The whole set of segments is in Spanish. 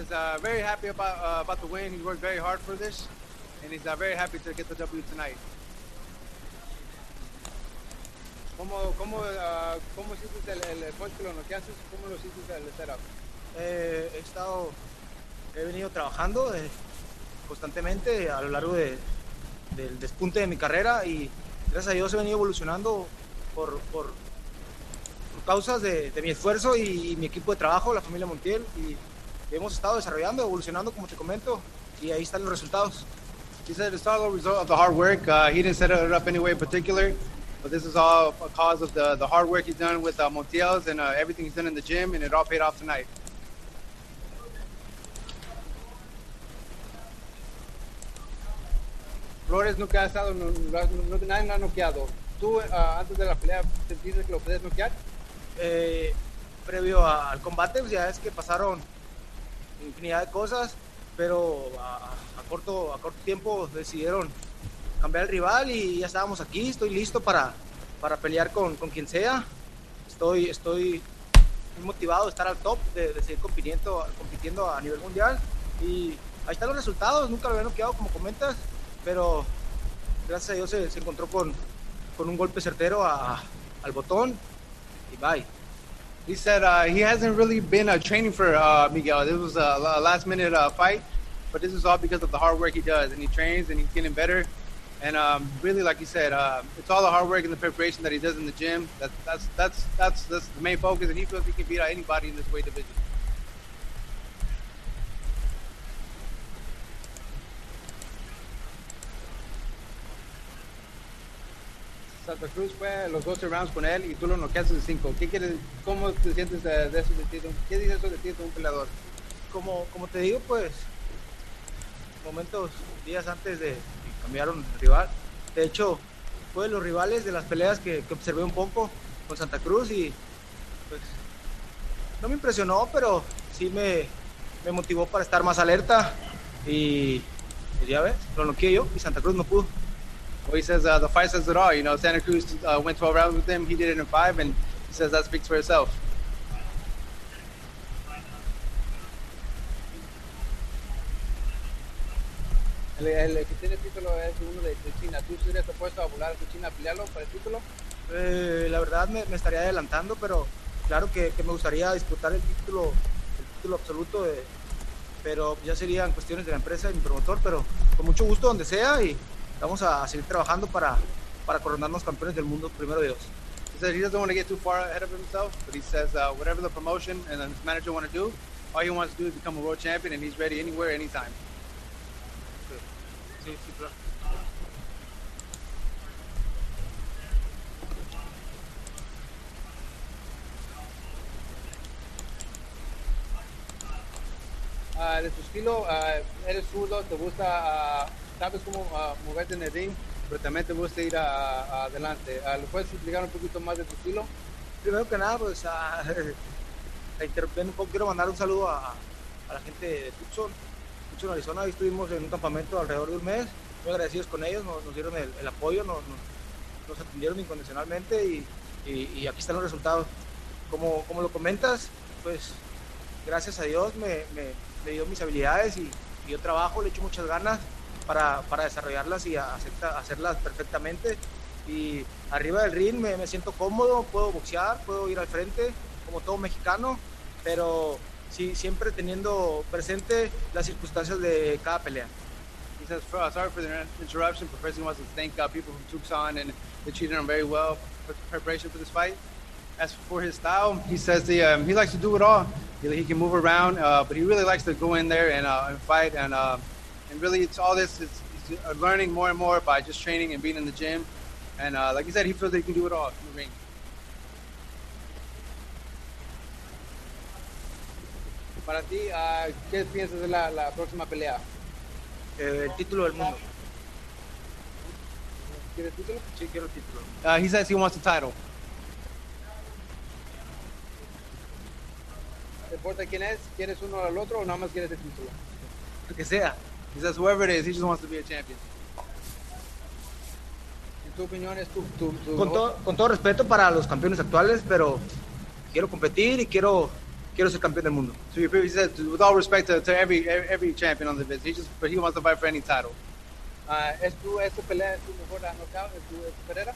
He's uh, very happy about uh, about the win. He worked very hard for this, and he's uh, very happy to get the W tonight. ¿Cómo, cómo, uh, cómo hiciste el, el punch que lo noqueaste? ¿Cómo lo hiciste el setup? Eh, he estado, he venido trabajando eh, constantemente a lo largo de, del despunte de mi carrera y gracias a Dios he venido evolucionando por, por, por causas de, de, mi esfuerzo y, y, mi equipo de trabajo, la familia Montiel, y hemos estado desarrollando, evolucionando, como te comento, y ahí están los resultados. He said it's all a result of the hard work. Uh, he didn't set it up any way in particular, but this is all a cause of the, the hard work he's done with uh, Montiels and uh, everything he's done in the gym, and it all paid off tonight. Flores nunca ha estado, no, no, nadie lo ha noqueado. ¿Tú uh, antes de la pelea sentiste que lo puedes noquear? Eh, previo a, al combate, pues ya es que pasaron infinidad de cosas, pero a, corto, a corto tiempo decidieron cambiar el rival y ya estábamos aquí. Estoy listo para, para pelear con, con quien sea. Estoy, estoy motivado de estar al top, de, seguir compitiendo, compitiendo a nivel mundial. Y ahí están los resultados. Nunca lo había noqueado, como comentas pero gracias a Dios se, se encontró con, con, un golpe certero a, al botón y bye. He said uh, he hasn't really been uh, training for uh, Miguel. This was a, last minute uh, fight, but this is all because of the hard work he does, and he trains and he's getting better. And um, really, like you said, uh, it's all the hard work and the preparation that he does in the gym. That, that's, that's, that's, that's the main focus, and he feels he can beat anybody in this weight division. Santa Cruz fue los 12 rounds con él y tú lo noqueaste en 5. ¿Qué quieres, ¿Cómo te sientes de, de eso de ti? ¿Qué dices eso de ti de un peleador? Como, como te digo, pues, momentos, días antes de cambiaron el rival. De hecho, fue de los rivales de las peleas que, que observé un poco con Santa Cruz y, pues, no me impresionó, pero sí me, me motivó para estar más alerta y, pues, ya ves, lo noqueé yo y Santa Cruz no pudo. Well, he says uh, the fight says it all. You know, Santa Cruz uh, went 12 rounds with him. He did it in five, and he says that speaks for itself. El, el, que tiene el título es uno de, de China. ¿Tú estarías opuesto a volar a China a pelearlo para el título? Eh, la verdad me, me, estaría adelantando, pero claro que, que, me gustaría disputar el título, el título absoluto, de, pero ya serían cuestiones de la empresa y mi promotor, pero con mucho gusto donde sea y vamos a seguir trabajando para, para coronarnos campeones del mundo primero de Dios. He said he doesn't want to get too far ahead of himself, but he says uh, whatever the promotion and his manager want to do, all he wants to do is become a world champion, and he's ready anywhere, anytime. Sí, sí, claro. Uh, de tu estilo, uh, eres zurdo, te gusta, uh, sabes cómo moverte en el ring, pero también te gusta ir a, adelante. ¿Le puedes explicar un poquito más de tu estilo? Primero que nada, pues, interrumpiendo un poco, quiero mandar un saludo a, la gente de Tucson, Tucson, Arizona. Ahí estuvimos en un campamento alrededor de un mes, muy agradecidos con ellos, nos, dieron el, apoyo, nos, atendieron incondicionalmente y, aquí están los resultados. Como, lo comentas, pues gracias a Dios me dio mis habilidades y, y, yo trabajo, le echo muchas ganas para, para desarrollarlas y hacer, hacerlas perfectamente. Y arriba del ring me, me, siento cómodo, puedo boxear, puedo ir al frente como todo mexicano, pero sí, siempre teniendo presente las circunstancias de cada pelea. He says, sorry for the interruption, he wants to thank uh, people from Tucson and they treated him very well for preparation for this fight. As for his style, he says he, um, he likes to do it all. He, he can move around, uh, but he really likes to go in there and, uh, and fight. And, uh, and really, it's all this is learning more and more by just training and being in the gym. And uh, like he said, he feels that he can do it all in the ring. Para ti, uh, ¿qué piensas de la, la próxima pelea? Eh, el título del mundo. ¿Quieres título? Sí, quiero el título. Uh, he says he wants the title. ¿Te importa quién es? ¿Quieres uno al otro o nada más quieres el título? Lo que sea. He says whoever it is, he just wants to be a champion. ¿En tu opinión es tu, tu, tu con, to, con, todo respeto para los campeones actuales, pero quiero competir y quiero, quiero ser campeón del mundo. So he said, with all respect to, to every every champion on the list, he just but he wants to fight for any title. Uh, ¿Es tu esta pelea es tu mejor knockout? ¿Es tu, es tu carrera?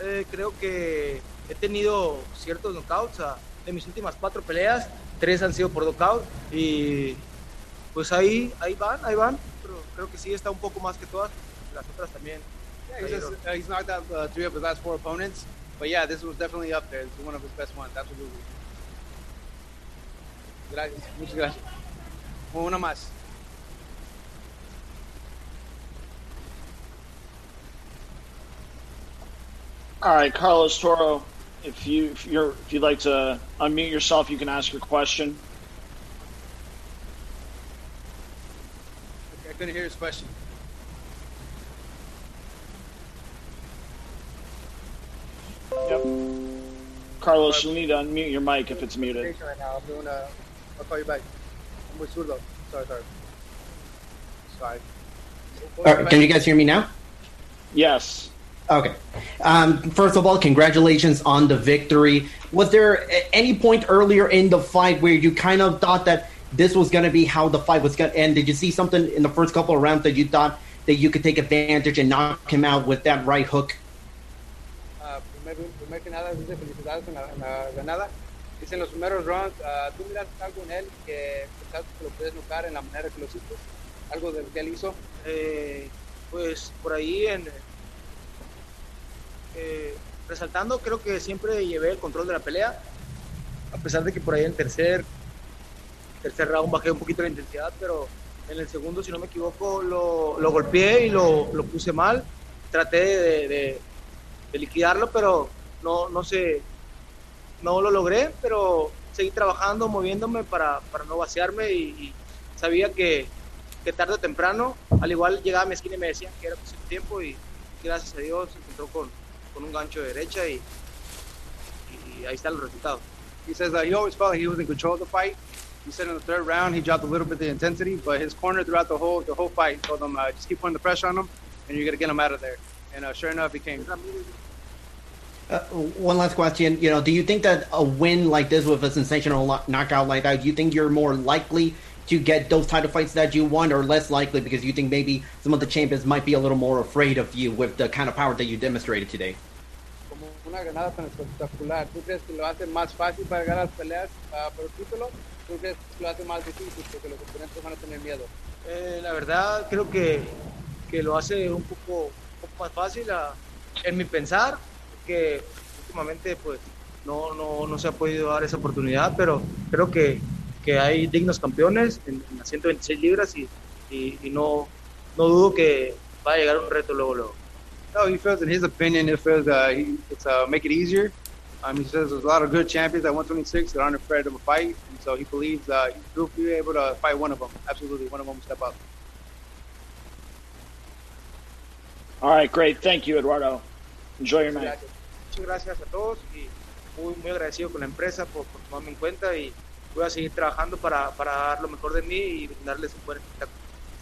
Eh, creo que he tenido ciertos knockouts. ah, de mis últimas cuatro peleas, tres han sido por knockout y pues ahí, ahí van, ahí van. Pero creo que sí está un poco más que todas. Las otras también. Yeah, he's, just, uh, he's knocked out uh, three of his last four opponents, but yeah, this was definitely up there. It's one of his best ones, absolutely. Gracias, muchas gracias. Una más. All right, Carlos Toro, if you if you're if you'd like to unmute yourself, you can ask your question. Couldn't hear his question. Yep. Carlos, you'll need to unmute your mic if it's muted. Right now, I'm doing a. I'll call you back. I'm with Zurdo. Sorry, sorry. Sorry. All right, can you guys hear me now? Yes. Okay. Um, first of all, congratulations on the victory. Was there any point earlier in the fight where you kind of thought that this was going to be how the fight was going to end? Did you see something in the first couple of rounds that you thought that you could take advantage and knock him out with that right hook? Ah, primero, primero que nada, dice felicidades en la, en la ganada. Dice en los primeros rounds, ah, tú miraste algo en él que pensaste que lo puedes notar en la manera que lo hiciste, algo de lo que él hizo. Eh, pues por ahí en eh, resaltando creo que siempre llevé el control de la pelea a pesar de que por ahí en tercer tercer round bajé un poquito la intensidad pero en el segundo si no me equivoco lo, lo golpeé y lo, lo puse mal traté de, de- de liquidarlo pero no no sé no lo logré pero seguí trabajando moviéndome para, para no vaciarme y, y sabía que que tarde o temprano, al igual llegaba a mi esquina y me decían que era cuestión tiempo y gracias a Dios se encontró con, con un gancho de derecha y, y ahí están los resultados. He says that he always felt he was in control of the fight. He said in the third round he dropped a little bit of the intensity, but his corner throughout the whole the whole fight told him uh, just keep putting the pressure on him, and you're gonna get him out of there. And uh, sure enough, he came. Uh, one last question. You know, do you think that a win like this with a sensational lo- knockout like that, do you think you're more likely to get those title fights that you want, or less likely because you think maybe some of the champions might be a little more afraid of you with the kind of power that you demonstrated today? Como una ganada tan espectacular. ¿Tú crees que lo hace más fácil para ganar peleas ah, por el título? ¿Tú crees que lo hace más difícil porque los oponentes van a tener miedo? Eh, la verdad creo que, que lo hace un poco, un poco más fácil a- en mi pensar, que últimamente pues no, no, no se ha podido dar esa oportunidad, pero creo que, que hay dignos campeones en, en las 126 libras y, y, y no, no dudo que va a llegar un reto luego luego. No, he feels, in his opinion, it feels uh, he, it's uh, make it easier. Um, he says there's a lot of good champions at 126 that aren't afraid of a fight, and so he believes uh, he'll be able to fight one of them. Absolutely, one of them will step up. All right, great. Thank you, Eduardo. Enjoy your night. Gracias. Muchas gracias a todos y muy, muy agradecido con la empresa por, por tomarme en cuenta y voy a seguir trabajando para, para dar lo mejor de mí y darles un buen espectáculo.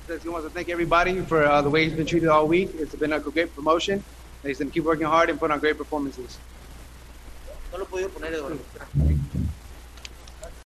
Says he wants to thank everybody for uh, the way he's been treated all week. It's been a great promotion. And he's going to keep working hard and put on great performances. No lo he podido poner, Eduardo.